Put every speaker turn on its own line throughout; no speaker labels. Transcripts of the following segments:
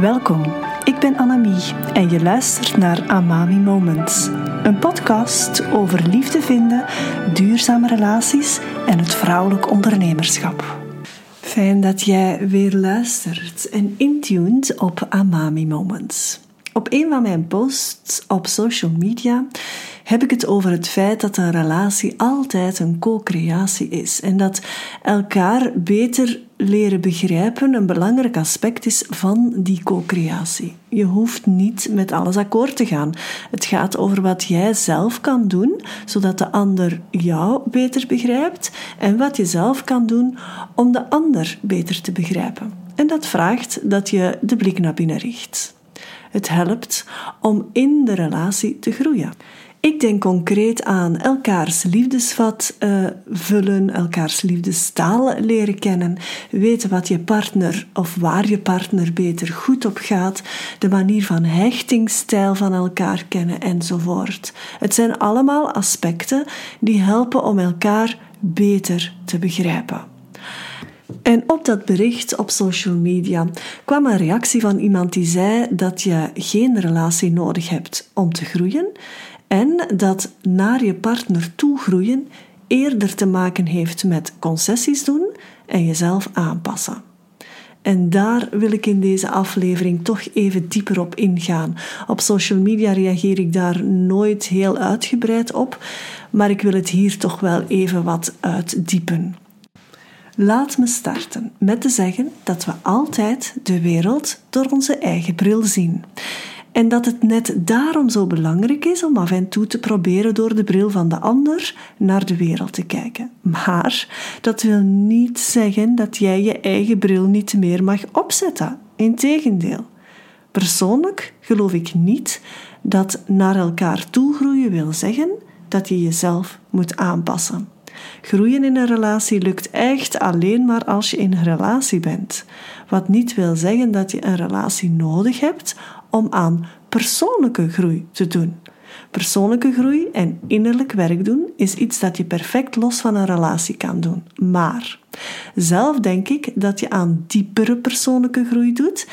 Welkom, ik ben Annemie en je luistert naar Amami Moments. Een podcast over liefde vinden, duurzame relaties en het vrouwelijk ondernemerschap. Fijn dat jij weer luistert en intuned op Amami Moments. Op een van mijn posts op social media heb ik het over het feit dat een relatie altijd een co-creatie is en dat elkaar beter leren begrijpen een belangrijk aspect is van die co-creatie. Je hoeft niet met alles akkoord te gaan. Het gaat over wat jij zelf kan doen, zodat de ander jou beter begrijpt, en wat je zelf kan doen om de ander beter te begrijpen. En dat vraagt dat je de blik naar binnen richt. Het helpt om in de relatie te groeien. Ik denk concreet aan elkaars liefdesvat uh, vullen, elkaars liefdestaal leren kennen, weten wat je partner of waar je partner beter goed op gaat, de manier van hechtingsstijl van elkaar kennen enzovoort. Het zijn allemaal aspecten die helpen om elkaar beter te begrijpen. En op dat bericht op social media kwam een reactie van iemand die zei dat je geen relatie nodig hebt om te groeien en dat naar je partner toe groeien eerder te maken heeft met concessies doen en jezelf aanpassen. En daar wil ik in deze aflevering toch even dieper op ingaan. Op social media reageer ik daar nooit heel uitgebreid op, maar ik wil het hier toch wel even wat uitdiepen. Laat me starten met te zeggen dat we altijd de wereld door onze eigen bril zien. En dat het net daarom zo belangrijk is om af en toe te proberen door de bril van de ander naar de wereld te kijken. Maar dat wil niet zeggen dat jij je eigen bril niet meer mag opzetten. Integendeel. Persoonlijk geloof ik niet dat naar elkaar toe groeien wil zeggen dat je jezelf moet aanpassen. Groeien in een relatie lukt echt alleen maar als je in een relatie bent. Wat niet wil zeggen dat je een relatie nodig hebt om aan persoonlijke groei te doen. Persoonlijke groei en innerlijk werk doen is iets dat je perfect los van een relatie kan doen. Maar zelf denk ik dat je aan diepere persoonlijke groei doet.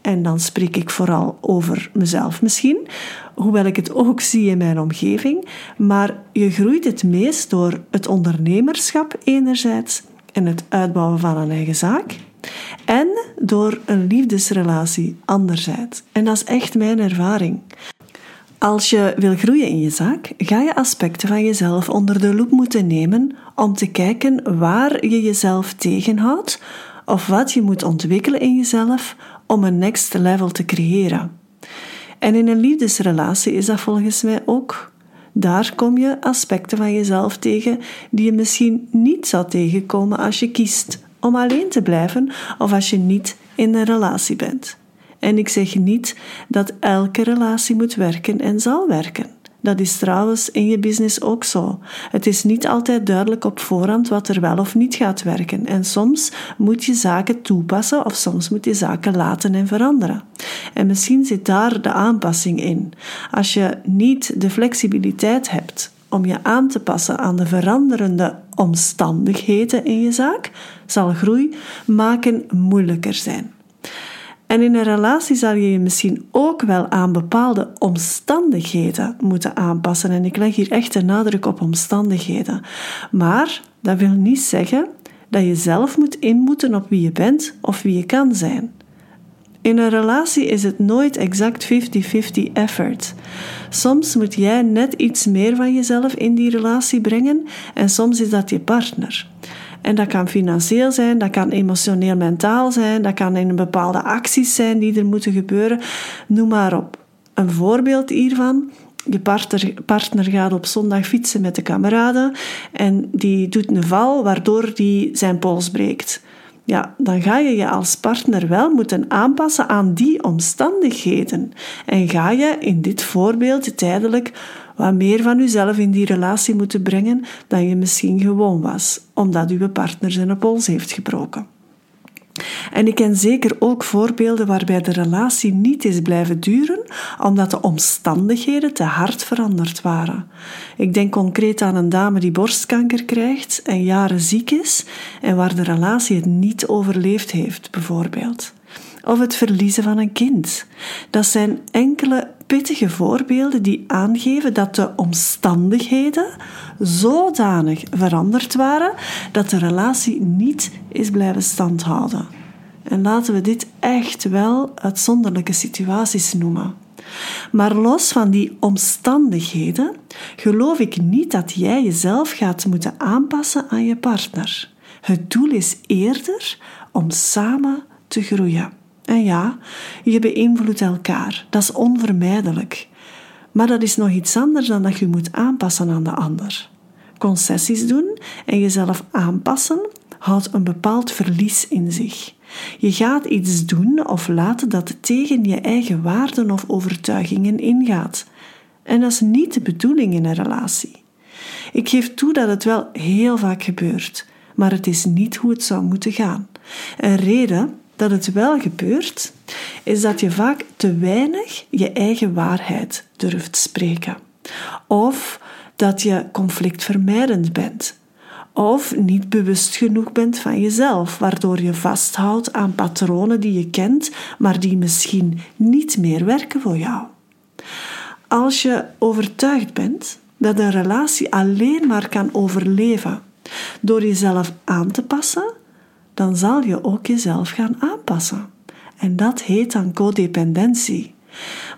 En dan spreek ik vooral over mezelf misschien, hoewel ik het ook zie in mijn omgeving. Maar je groeit het meest door het ondernemerschap enerzijds en het uitbouwen van een eigen zaak en door een liefdesrelatie anderzijds. En dat is echt mijn ervaring. Als je wil groeien in je zaak, ga je aspecten van jezelf onder de loep moeten nemen om te kijken waar je jezelf tegenhoudt of wat je moet ontwikkelen in jezelf om een next level te creëren. En in een liefdesrelatie is dat volgens mij ook. Daar kom je aspecten van jezelf tegen die je misschien niet zou tegenkomen als je kiest om alleen te blijven of als je niet in een relatie bent. En ik zeg niet dat elke relatie moet werken en zal werken. Dat is trouwens in je business ook zo. Het is niet altijd duidelijk op voorhand wat er wel of niet gaat werken. En soms moet je zaken toepassen of soms moet je zaken laten en veranderen. En misschien zit daar de aanpassing in. Als je niet de flexibiliteit hebt om je aan te passen aan de veranderende omstandigheden in je zaak, zal groei maken moeilijker zijn. En in een relatie zal je je misschien ook wel aan bepaalde omstandigheden moeten aanpassen. En ik leg hier echt de nadruk op omstandigheden. Maar dat wil niet zeggen dat je zelf moet inmoeten op wie je bent of wie je kan zijn. In een relatie is het nooit exact 50-50 effort. Soms moet jij net iets meer van jezelf in die relatie brengen en soms is dat je partner. En dat kan financieel zijn, dat kan emotioneel-mentaal zijn, dat kan in bepaalde acties zijn die er moeten gebeuren. Noem maar op. Een voorbeeld hiervan. Je partner, partner gaat op zondag fietsen met de kameraden en die doet een val waardoor die zijn pols breekt ja, dan ga je je als partner wel moeten aanpassen aan die omstandigheden. En ga je in dit voorbeeld tijdelijk wat meer van jezelf in die relatie moeten brengen dan je misschien gewoon was, omdat uw partner zijn pols heeft gebroken. En ik ken zeker ook voorbeelden waarbij de relatie niet is blijven duren omdat de omstandigheden te hard veranderd waren. Ik denk concreet aan een dame die borstkanker krijgt en jaren ziek is en waar de relatie het niet overleefd heeft, bijvoorbeeld. of het verliezen van een kind. Dat zijn enkele pittige voorbeelden die aangeven dat de omstandigheden zodanig veranderd waren dat de relatie niet is blijven standhouden. En laten we dit echt wel uitzonderlijke situaties noemen. Maar los van die omstandigheden geloof ik niet dat jij jezelf gaat moeten aanpassen aan je partner. Het doel is eerder om samen te groeien. En ja, je beïnvloedt elkaar, dat is onvermijdelijk. Maar dat is nog iets anders dan dat je moet aanpassen aan de ander. Concessies doen en jezelf aanpassen houdt een bepaald verlies in zich. Je gaat iets doen of laten dat tegen je eigen waarden of overtuigingen ingaat. En dat is niet de bedoeling in een relatie. Ik geef toe dat het wel heel vaak gebeurt, maar het is niet hoe het zou moeten gaan. Een reden dat het wel gebeurt, is dat je vaak te weinig je eigen waarheid durft spreken. Of dat je conflictvermijdend bent. Of niet bewust genoeg bent van jezelf, waardoor je vasthoudt aan patronen die je kent, maar die misschien niet meer werken voor jou. Als je overtuigd bent dat een relatie alleen maar kan overleven door jezelf aan te passen, dan zal je ook jezelf gaan aanpassen. En dat heet dan codependentie.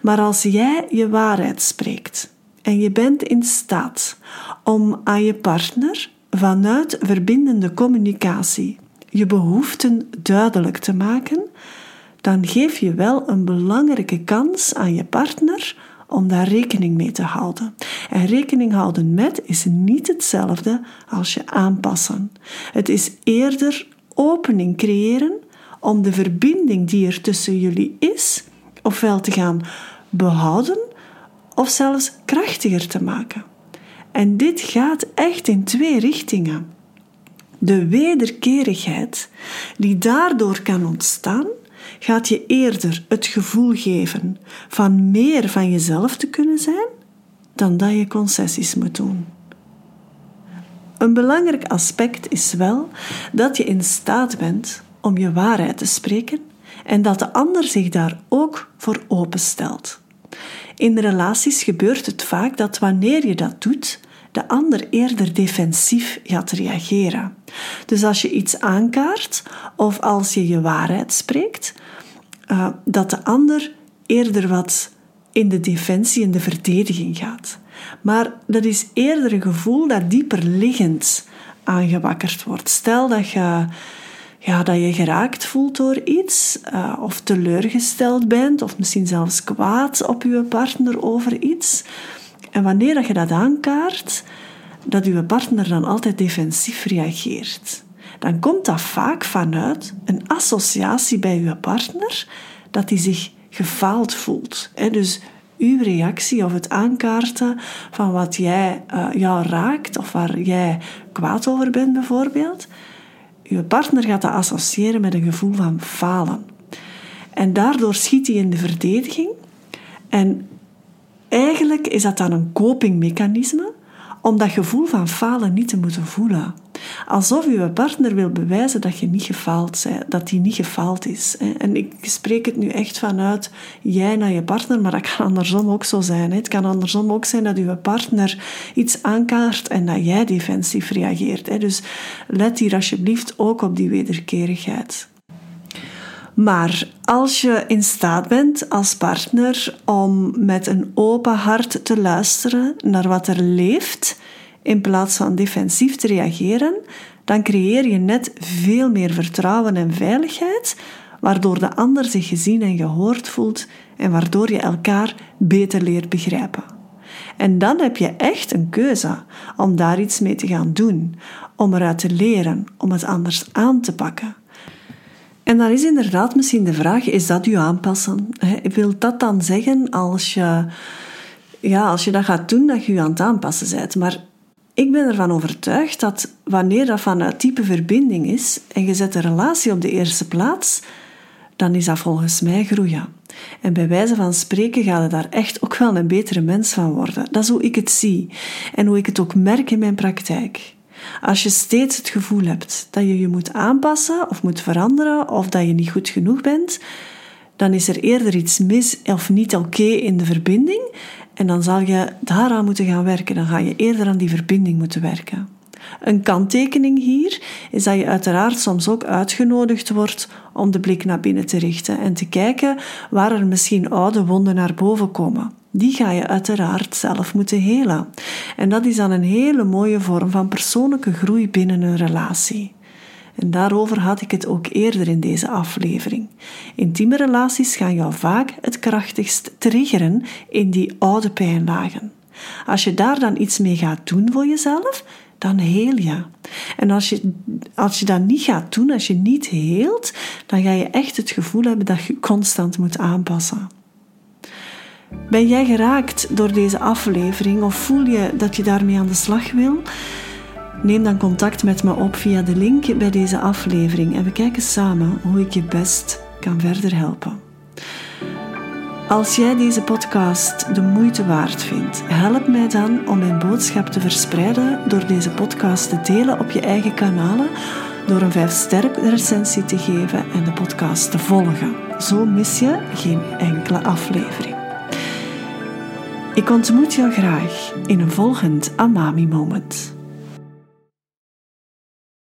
Maar als jij je waarheid spreekt en je bent in staat om aan je partner vanuit verbindende communicatie je behoeften duidelijk te maken, dan geef je wel een belangrijke kans aan je partner om daar rekening mee te houden. En rekening houden met is niet hetzelfde als je aanpassen. Het is eerder opening creëren om de verbinding die er tussen jullie is, ofwel te gaan behouden of zelfs krachtiger te maken. En dit gaat echt in twee richtingen. De wederkerigheid die daardoor kan ontstaan, gaat je eerder het gevoel geven van meer van jezelf te kunnen zijn, dan dat je concessies moet doen. Een belangrijk aspect is wel dat je in staat bent om je waarheid te spreken en dat de ander zich daar ook voor openstelt. In relaties gebeurt het vaak dat wanneer je dat doet, de ander eerder defensief gaat reageren. Dus als je iets aankaart of als je je waarheid spreekt, uh, dat de ander eerder wat in de defensie en de verdediging gaat. Maar dat is eerder een gevoel dat dieper liggend aangewakkerd wordt. Stel dat je, ja, dat je geraakt voelt door iets, uh, of teleurgesteld bent, of misschien zelfs kwaad op je partner over iets. En wanneer dat je dat aankaart, dat je partner dan altijd defensief reageert, dan komt dat vaak vanuit een associatie bij je partner dat hij zich gefaald voelt. Dus uw reactie of het aankaarten van wat jij, uh, jou raakt of waar jij kwaad over bent bijvoorbeeld, je partner gaat dat associëren met een gevoel van falen. En daardoor schiet hij in de verdediging. En eigenlijk is dat dan een copingmechanisme om dat gevoel van falen niet te moeten voelen. Alsof je partner wil bewijzen dat je niet gefaald bent, dat die niet gefaald is. En ik spreek het nu echt vanuit jij naar je partner, maar dat kan andersom ook zo zijn. Het kan andersom ook zijn dat je partner iets aankaart en dat jij defensief reageert. Dus let hier alsjeblieft ook op die wederkerigheid. Maar als je in staat bent als partner om met een open hart te luisteren naar wat er leeft, in plaats van defensief te reageren, dan creëer je net veel meer vertrouwen en veiligheid, waardoor de ander zich gezien en gehoord voelt en waardoor je elkaar beter leert begrijpen. En dan heb je echt een keuze om daar iets mee te gaan doen, om eruit te leren, om het anders aan te pakken. En dan is inderdaad misschien de vraag, is dat je aanpassen? Wil dat dan zeggen als je, ja, als je dat gaat doen, dat je je aan het aanpassen bent? Maar ik ben ervan overtuigd dat wanneer dat vanuit type verbinding is en je zet de relatie op de eerste plaats, dan is dat volgens mij groeien. En bij wijze van spreken gaat er daar echt ook wel een betere mens van worden. Dat is hoe ik het zie en hoe ik het ook merk in mijn praktijk. Als je steeds het gevoel hebt dat je je moet aanpassen of moet veranderen of dat je niet goed genoeg bent, dan is er eerder iets mis of niet oké in de verbinding. En dan zal je daaraan moeten gaan werken. Dan ga je eerder aan die verbinding moeten werken. Een kanttekening hier is dat je uiteraard soms ook uitgenodigd wordt om de blik naar binnen te richten en te kijken waar er misschien oude wonden naar boven komen. Die ga je uiteraard zelf moeten helen. En dat is dan een hele mooie vorm van persoonlijke groei binnen een relatie. En daarover had ik het ook eerder in deze aflevering. Intieme relaties gaan jou vaak het krachtigst triggeren in die oude pijnlagen. Als je daar dan iets mee gaat doen voor jezelf, dan heel je. En als je, als je dat niet gaat doen, als je niet heelt, dan ga je echt het gevoel hebben dat je constant moet aanpassen. Ben jij geraakt door deze aflevering of voel je dat je daarmee aan de slag wil? Neem dan contact met me op via de link bij deze aflevering en we kijken samen hoe ik je best kan verder helpen. Als jij deze podcast de moeite waard vindt, help mij dan om mijn boodschap te verspreiden door deze podcast te delen op je eigen kanalen, door een 5-sterren recensie te geven en de podcast te volgen. Zo mis je geen enkele aflevering. Ik ontmoet jou graag in een volgend Amami Moment.